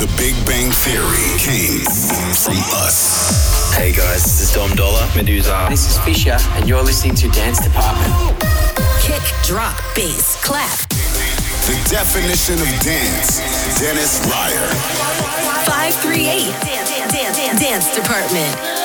The Big Bang Theory came from us. Hey guys, this is Dom Dolla, Meduza. This is Fisher, and you're listening to Dance Department. Kick, drop, bass, clap. The definition of dance, Dennis Ruyer. 538 Dance, dance, dance, dance Department.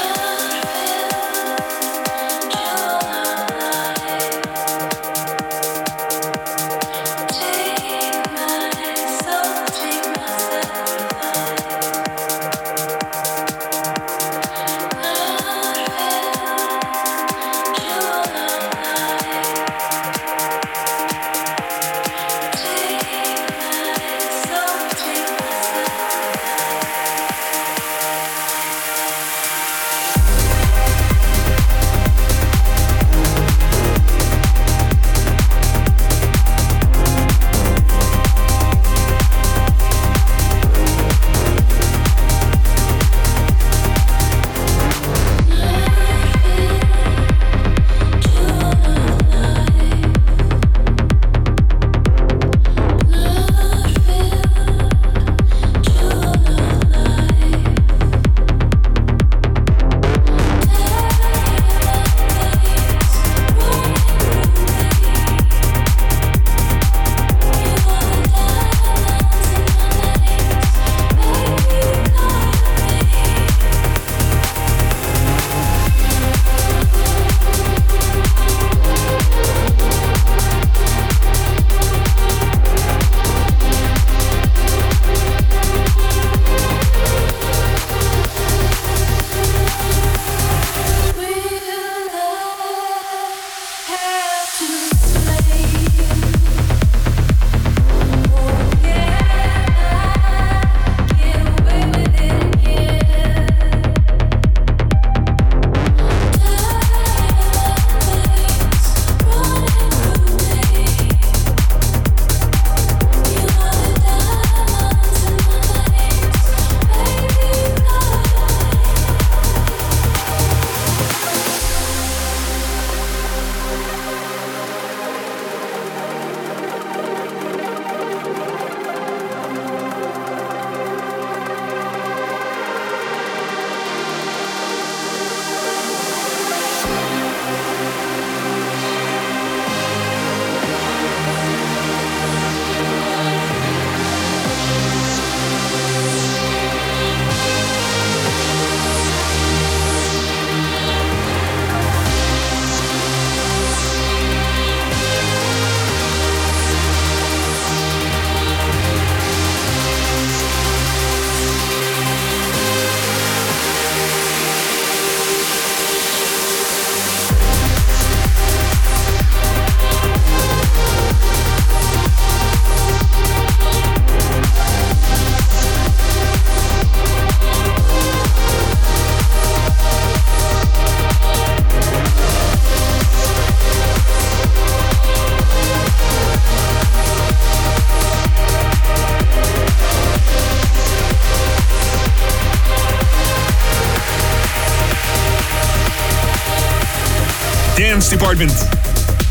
Department,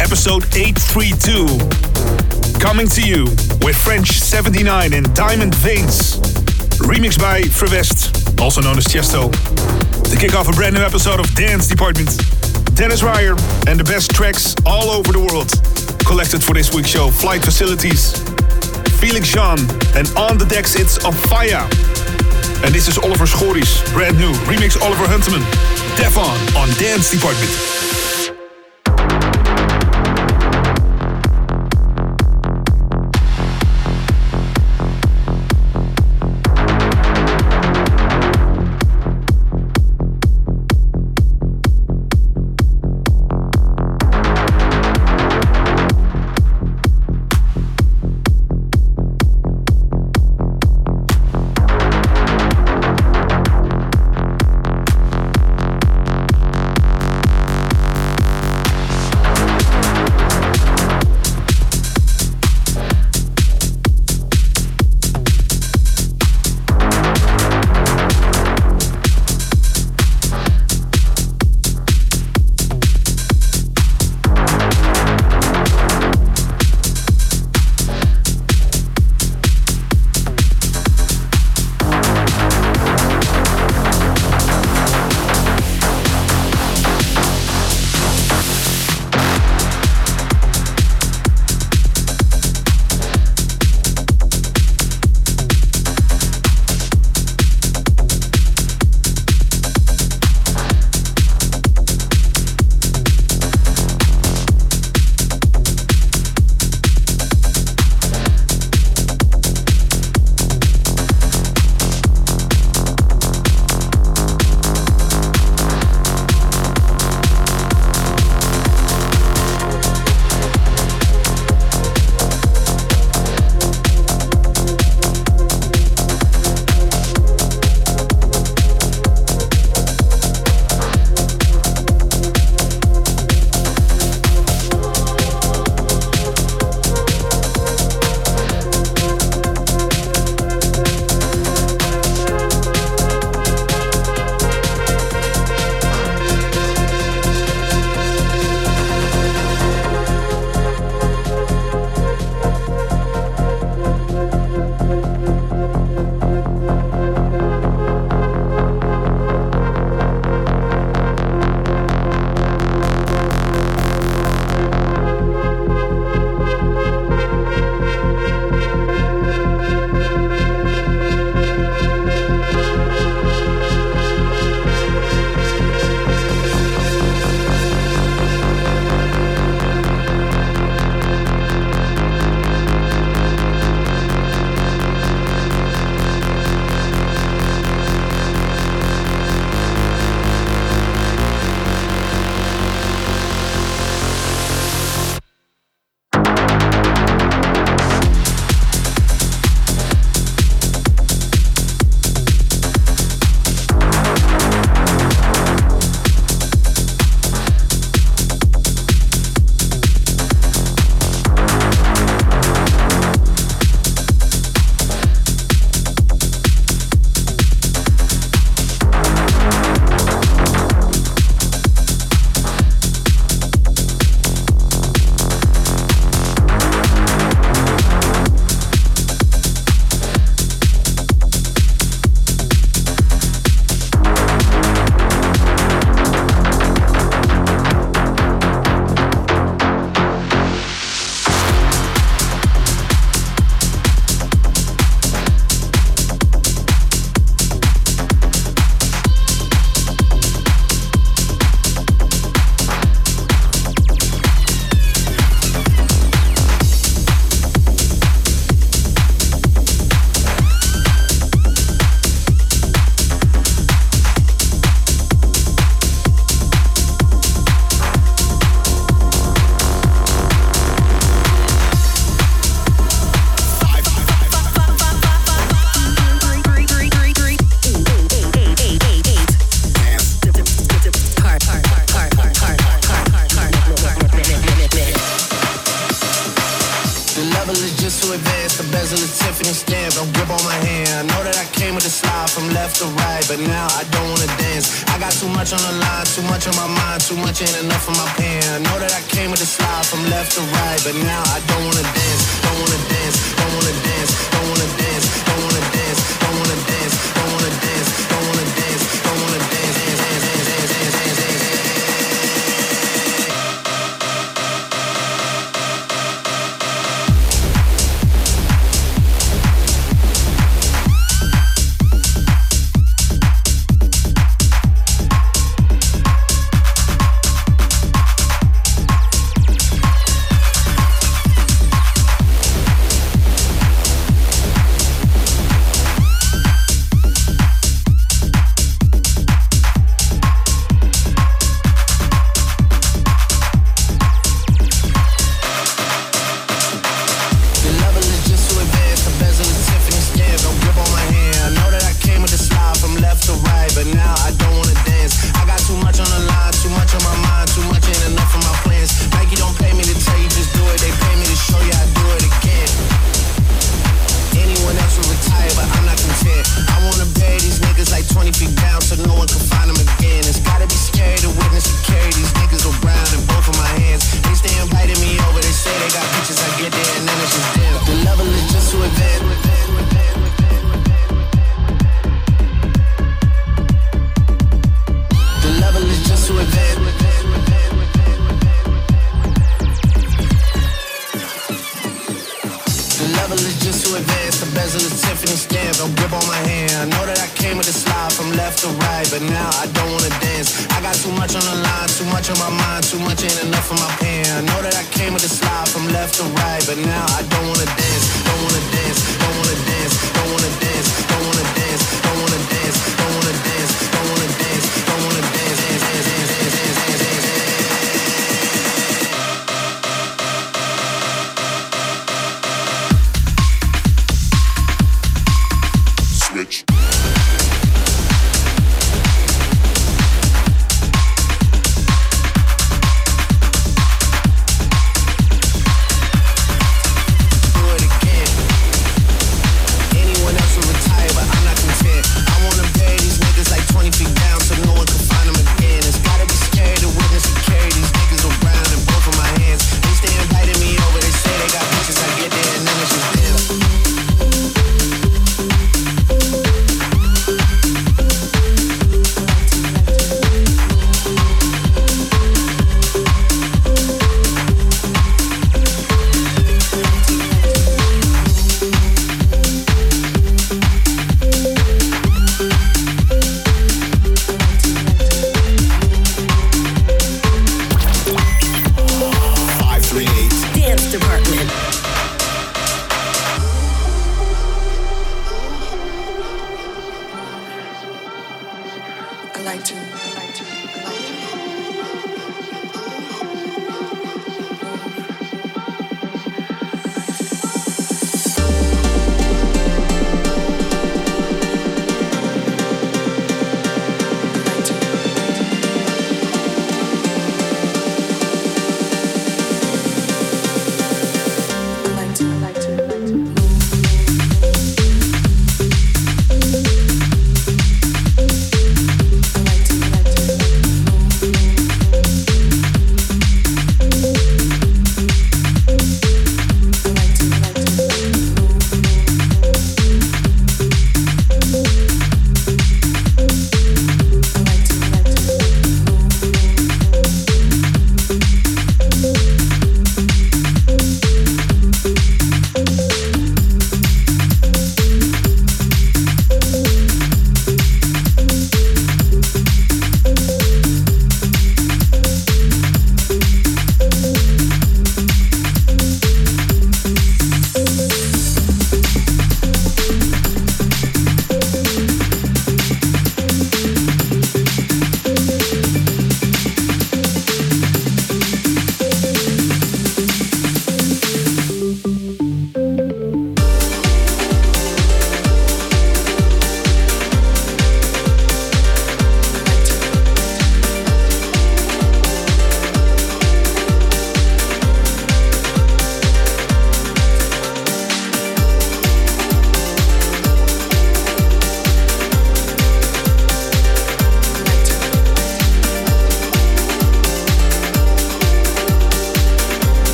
episode 832. Coming to you with French 79 and Diamond Veins. Remixed by Frevest, also known as Chesto. To kick off a brand new episode of Dance Department, Dennis Ruyer and the best tracks all over the world. Collected for this week's show Flight Facilities, Felix Jaehn, and On the Decks It's OFFAIAH. And this is Oliver Schories, brand new remix Oliver Huntemann. Devon on Dance Department.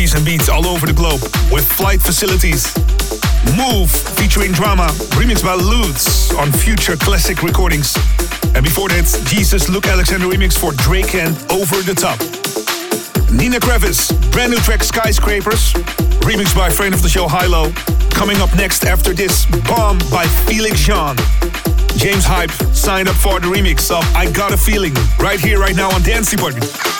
And beats all over the globe with flight facilities. Move featuring drama, remixed by Lutz on future classic recordings. And before that, Jesus Luke Alexander remix for Drake and Over the Top. Nina Kraviz, brand new track Skyscrapers, remixed by friend of the show Hilo. Coming up next after this, Bomb by Felix Jaehn. James Hype signed up for the remix of I Got a Feeling right here, right now on Dance Department.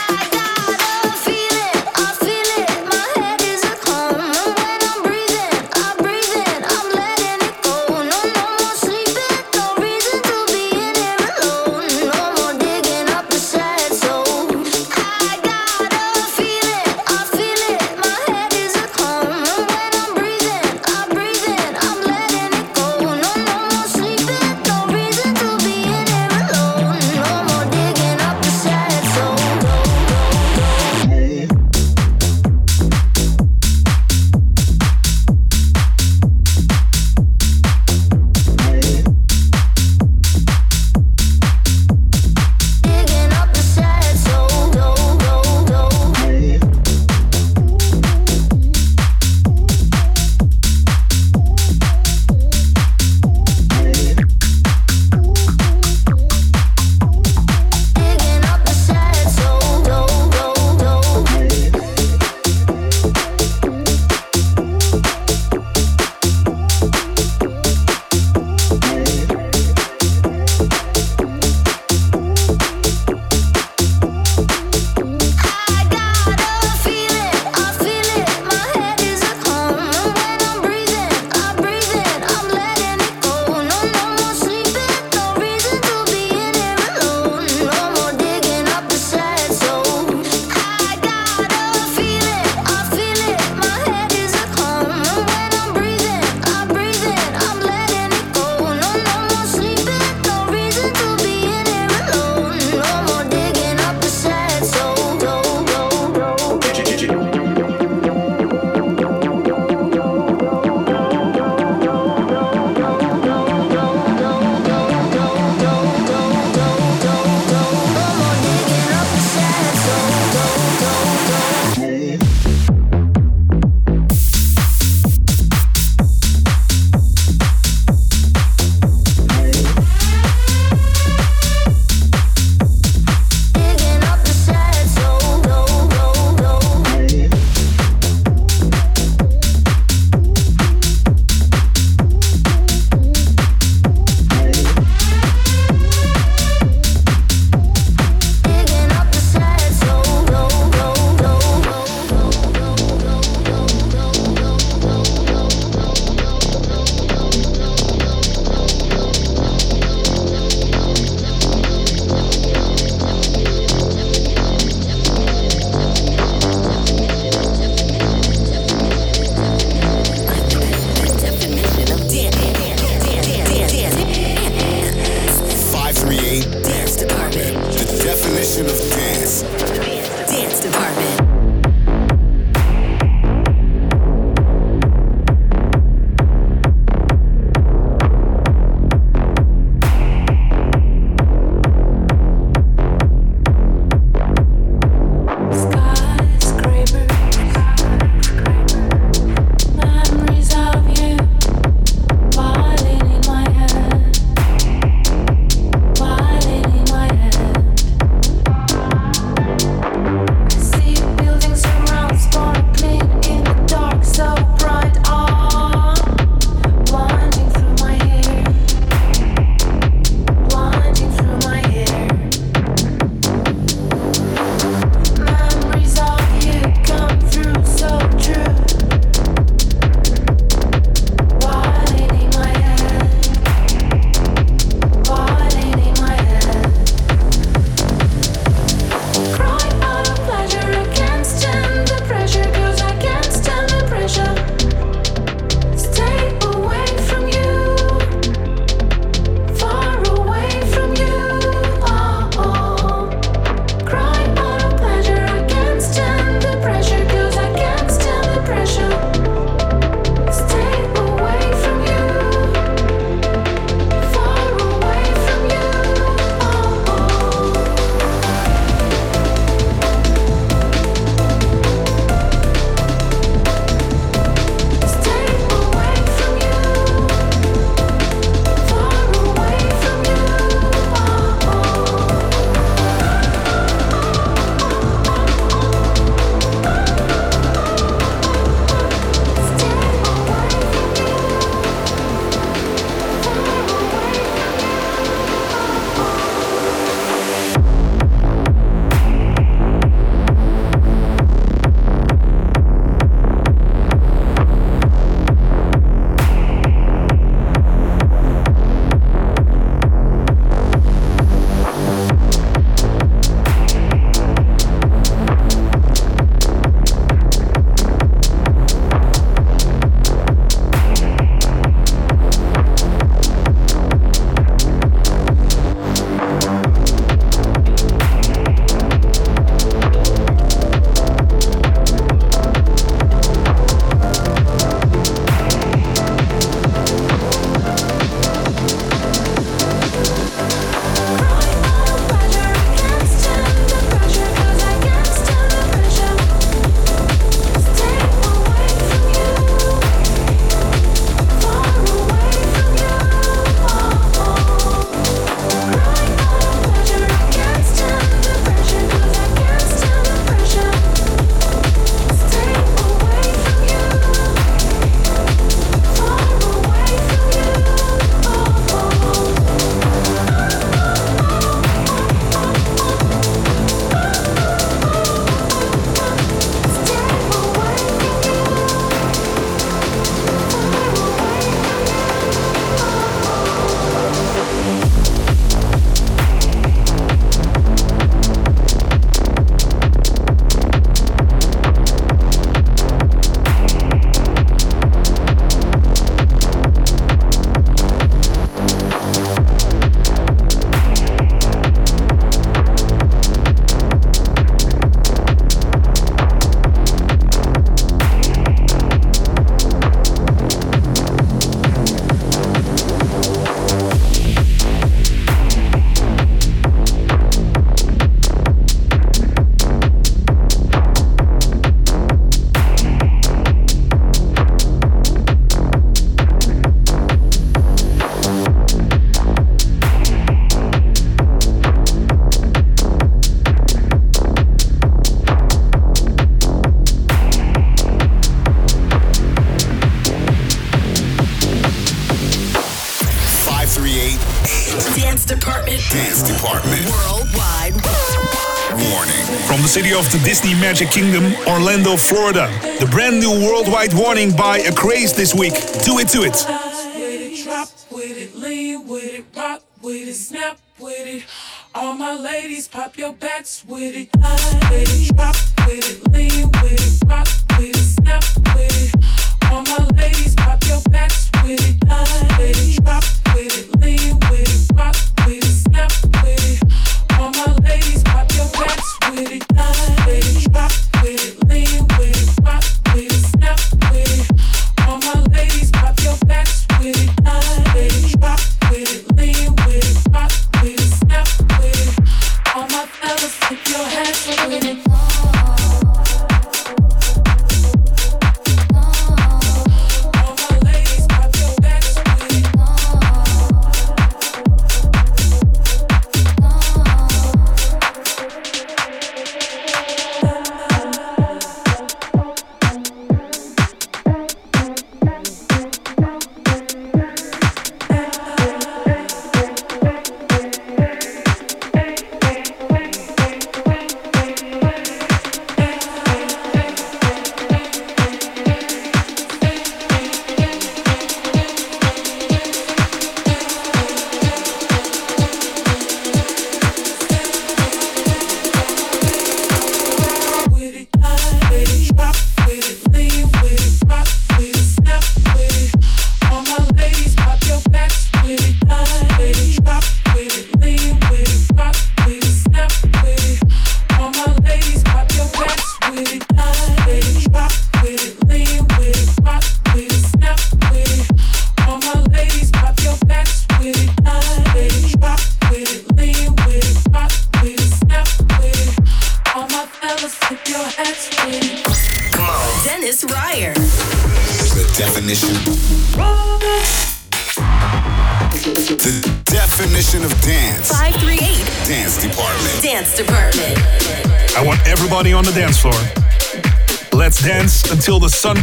Magic Kingdom, Orlando, Florida. The brand new worldwide warning by Acraze this week. Do it to it.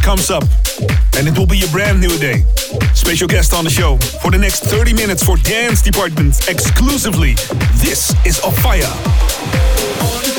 comes up, and it will be a brand new day. Special guest on the show for the next 30 minutes for Dance Department exclusively. This is a Fire.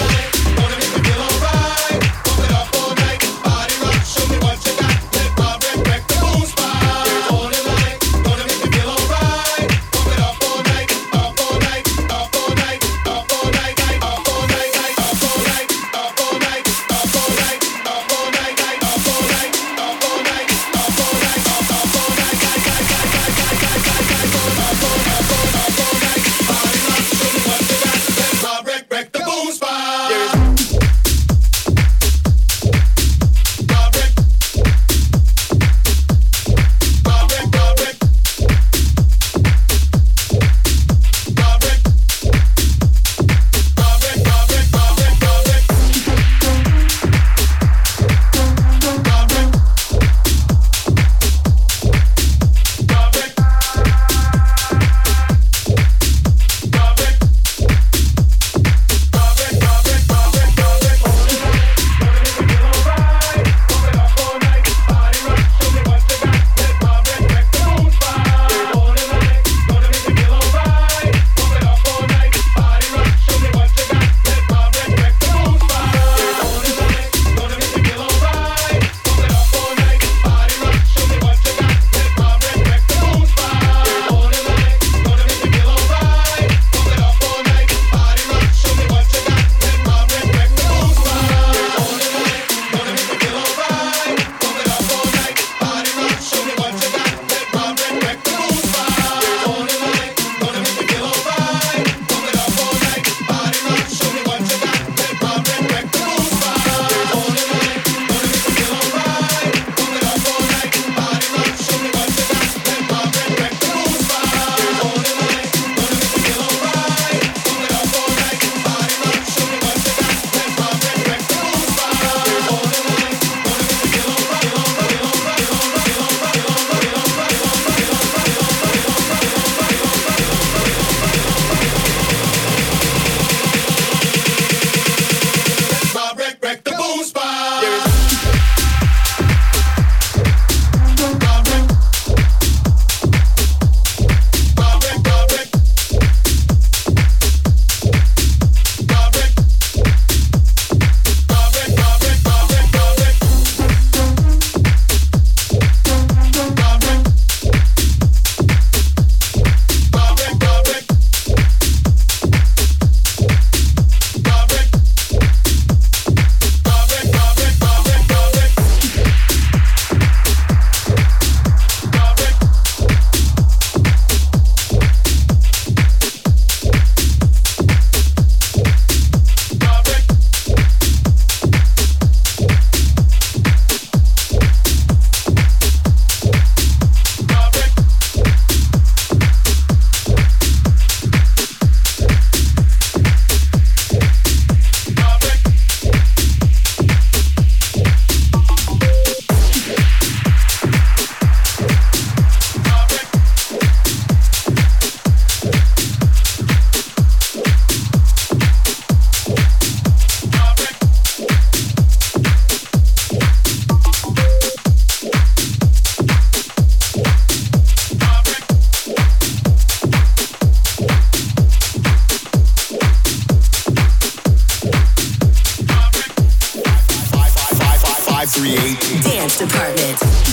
Department.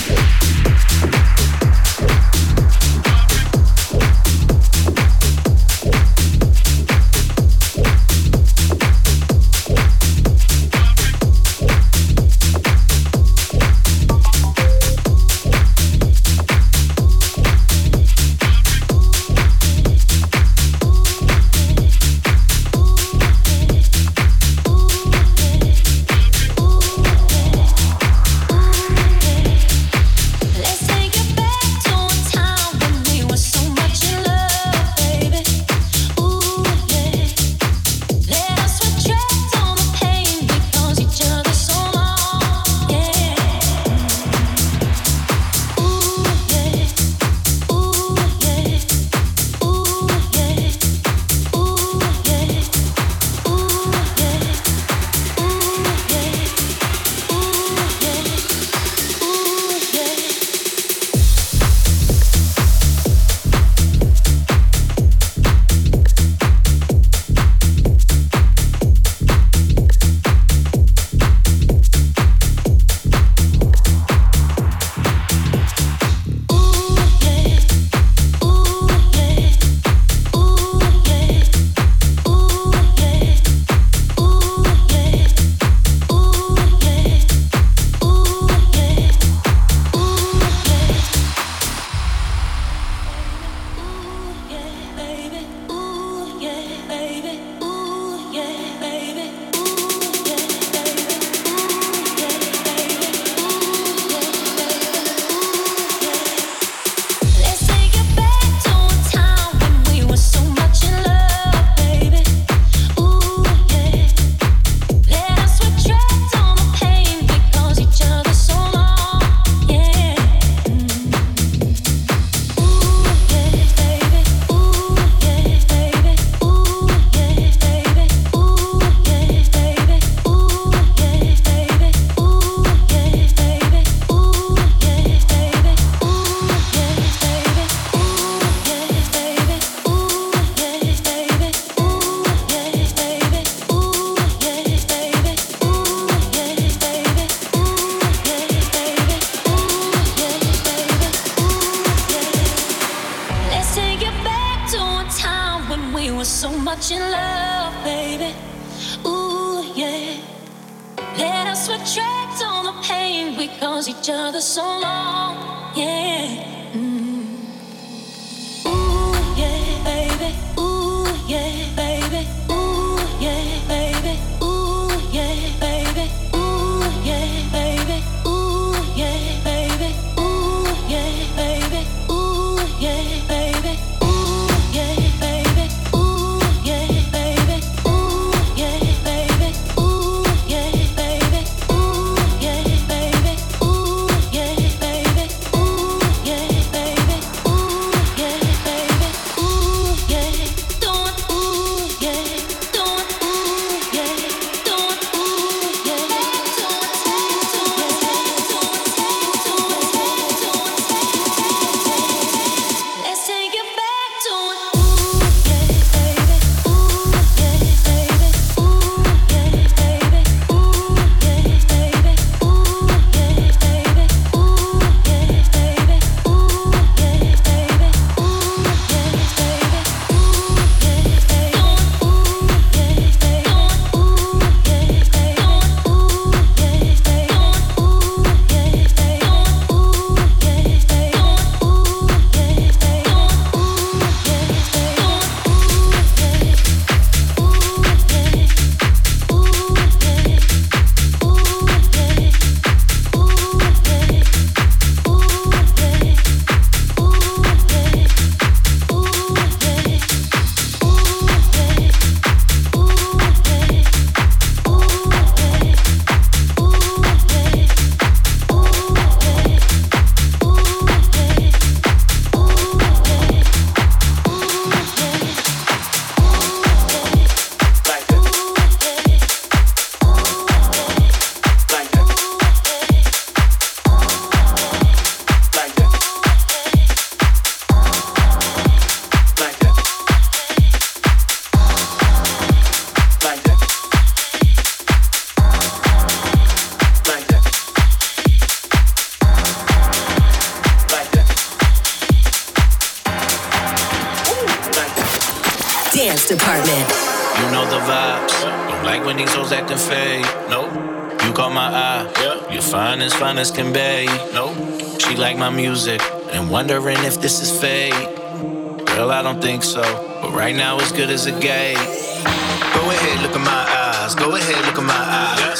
I don't think so. But right now, as good as a gay. Go ahead, look in my eyes. Go ahead, look in my eyes.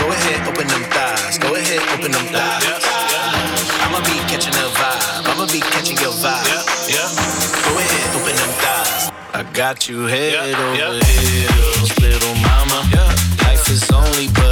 Go ahead, open them thighs. Go ahead, open them thighs. I'ma be catching a vibe. I'ma be catching your vibe. Go ahead, open them thighs. I got you head over heels, little mama. Life is only but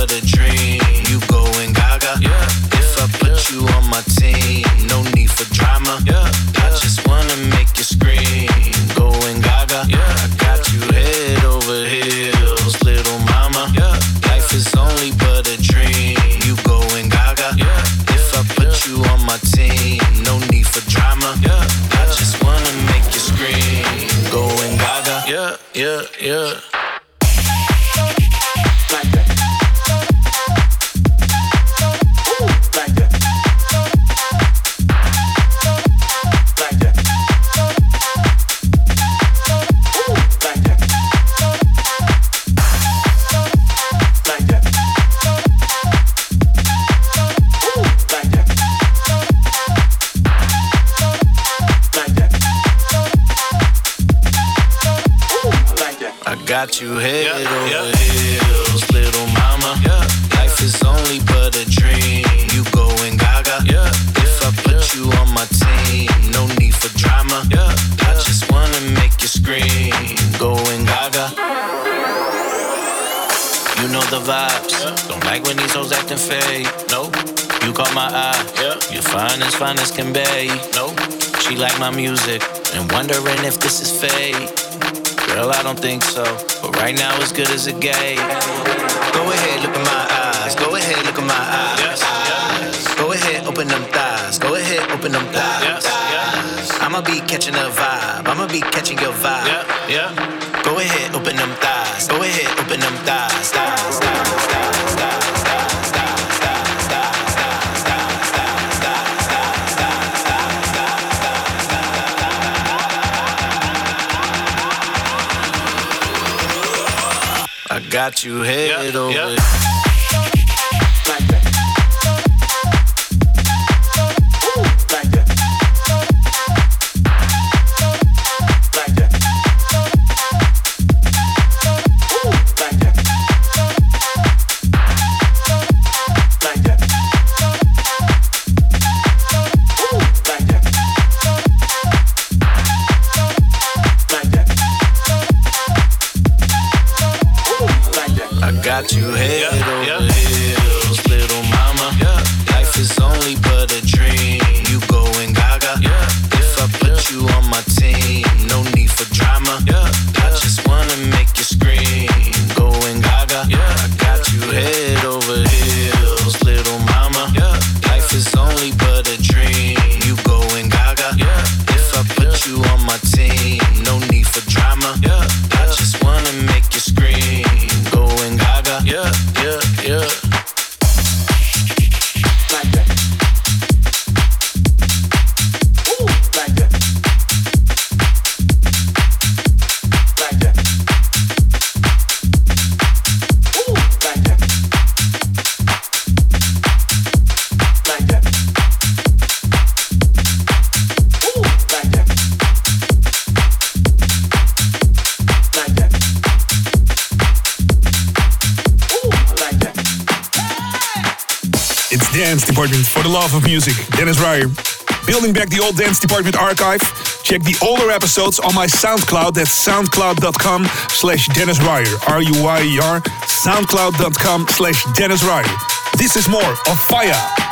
as good as a gay. you head yeah, over. Dance Department for the love of music. Dennis Ruyer. Building back the old Dance Department archive. Check the older episodes on my SoundCloud at soundcloud.com slash Dennis Ruyer. R-U-Y-E-R. Soundcloud.com slash Dennis Ruyer. This is more OFFAIAH.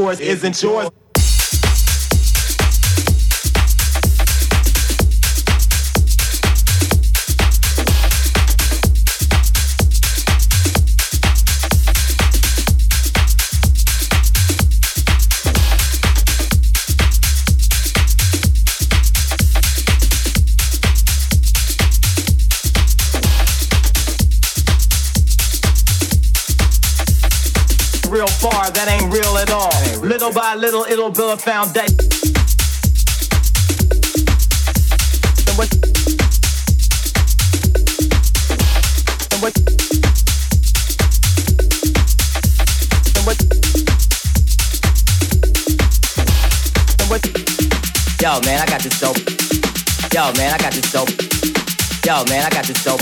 Got for us isn't yours. real far, that ain't real at all. Little by little, it'll build a foundation. What? What? What? What? Yo, man, I got this dope. Yo, man, I got this dope. Yo, man, I got this dope.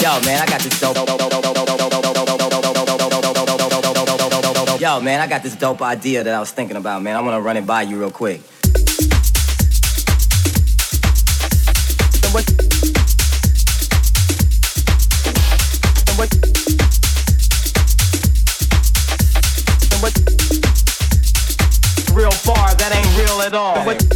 Yo, man, I got this dope. Yo, man, I got this dope idea that I was thinking about, man. I want to run it by you real quick. Real far, that ain't real at all.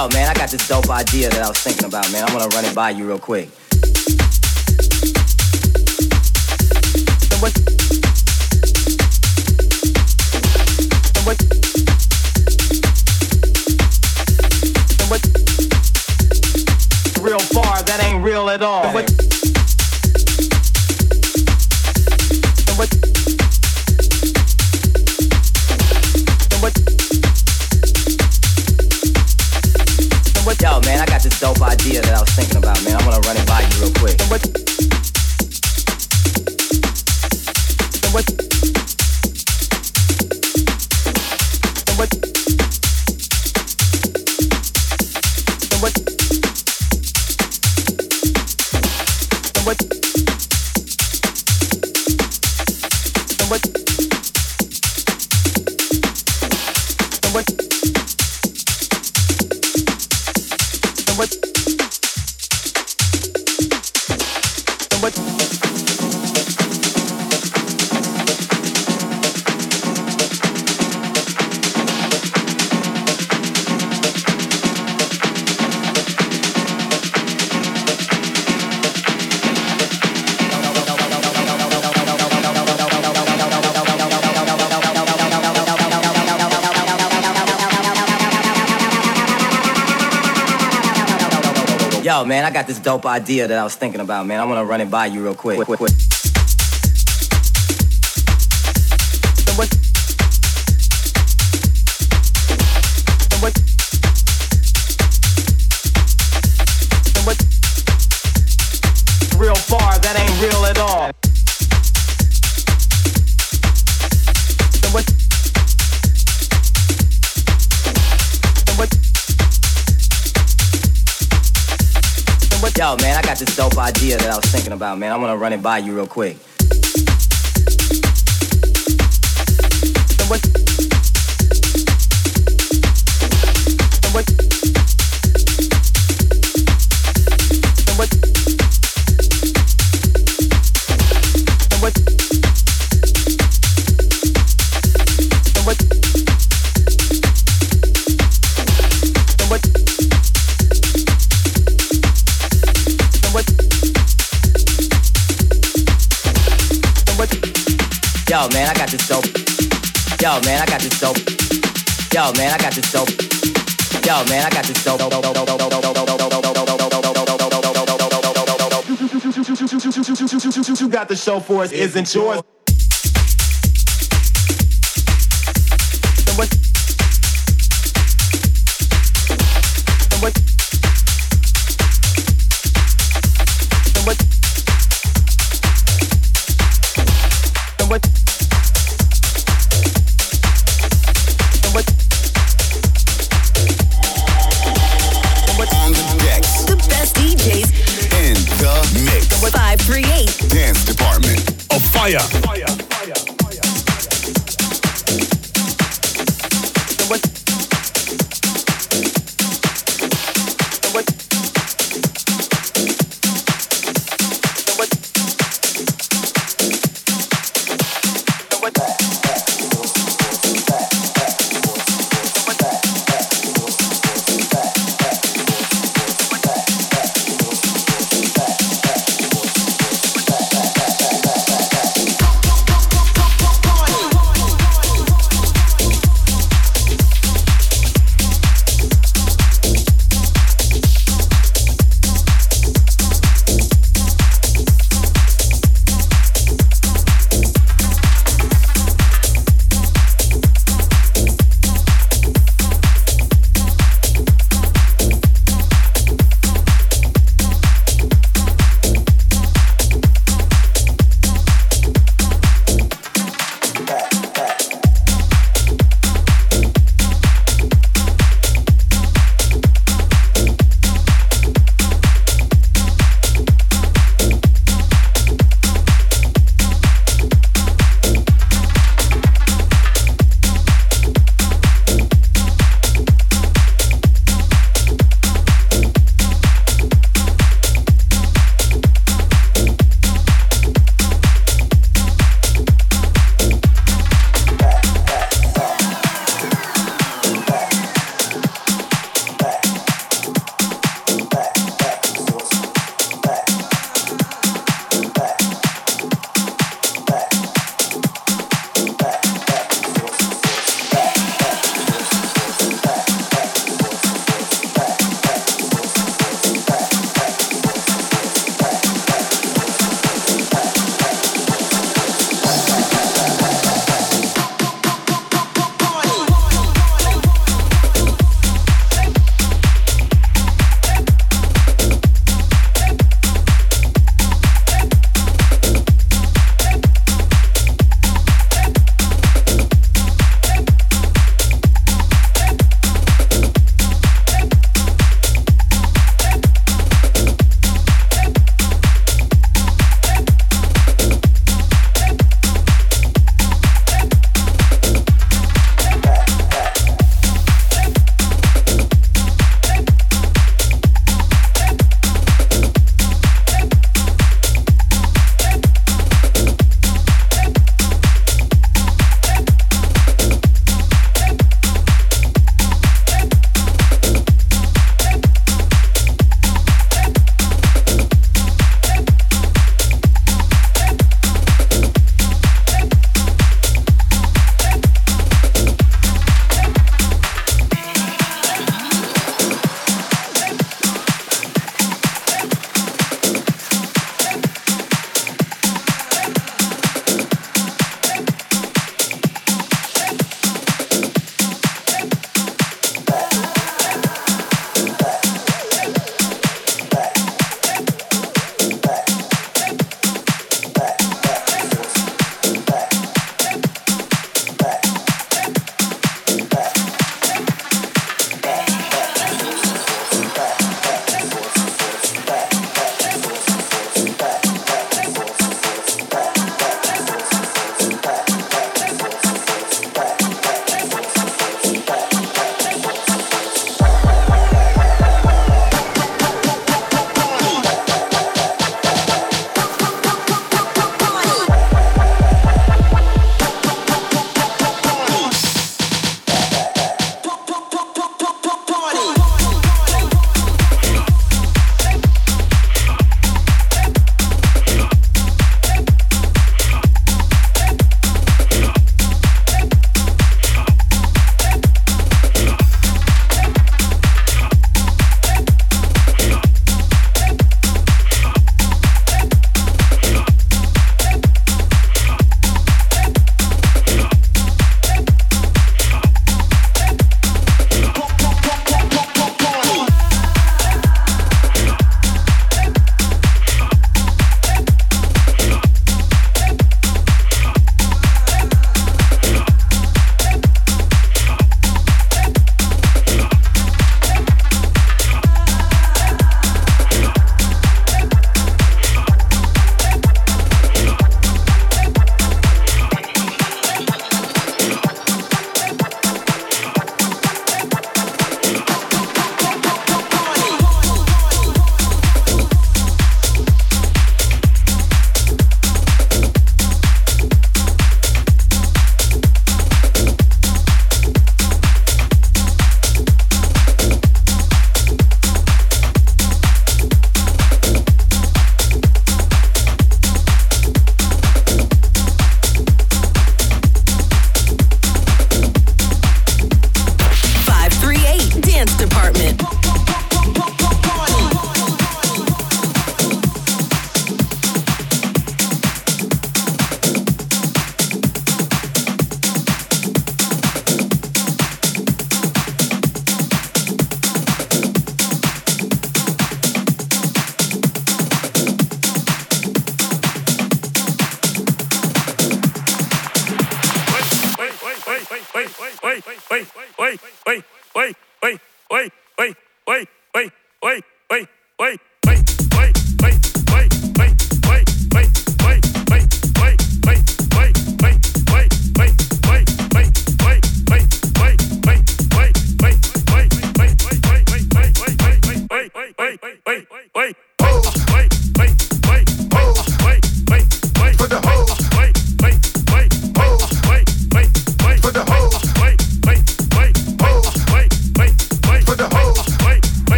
Yo, man, I got this dope idea that I was thinking about, man. I'm gonna run it by you real quick. Real far, that ain't real at all. I got this dope idea that I was thinking about, man. I want to run it by you real quick. quick, quick. This dope idea that I was thinking about, man. I want to run it by you real quick. Yo, man, I got this dope. Yo, man, I got this dope. Yo, man, I got this dope. You got the show for us, isn't yours?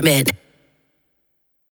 Department.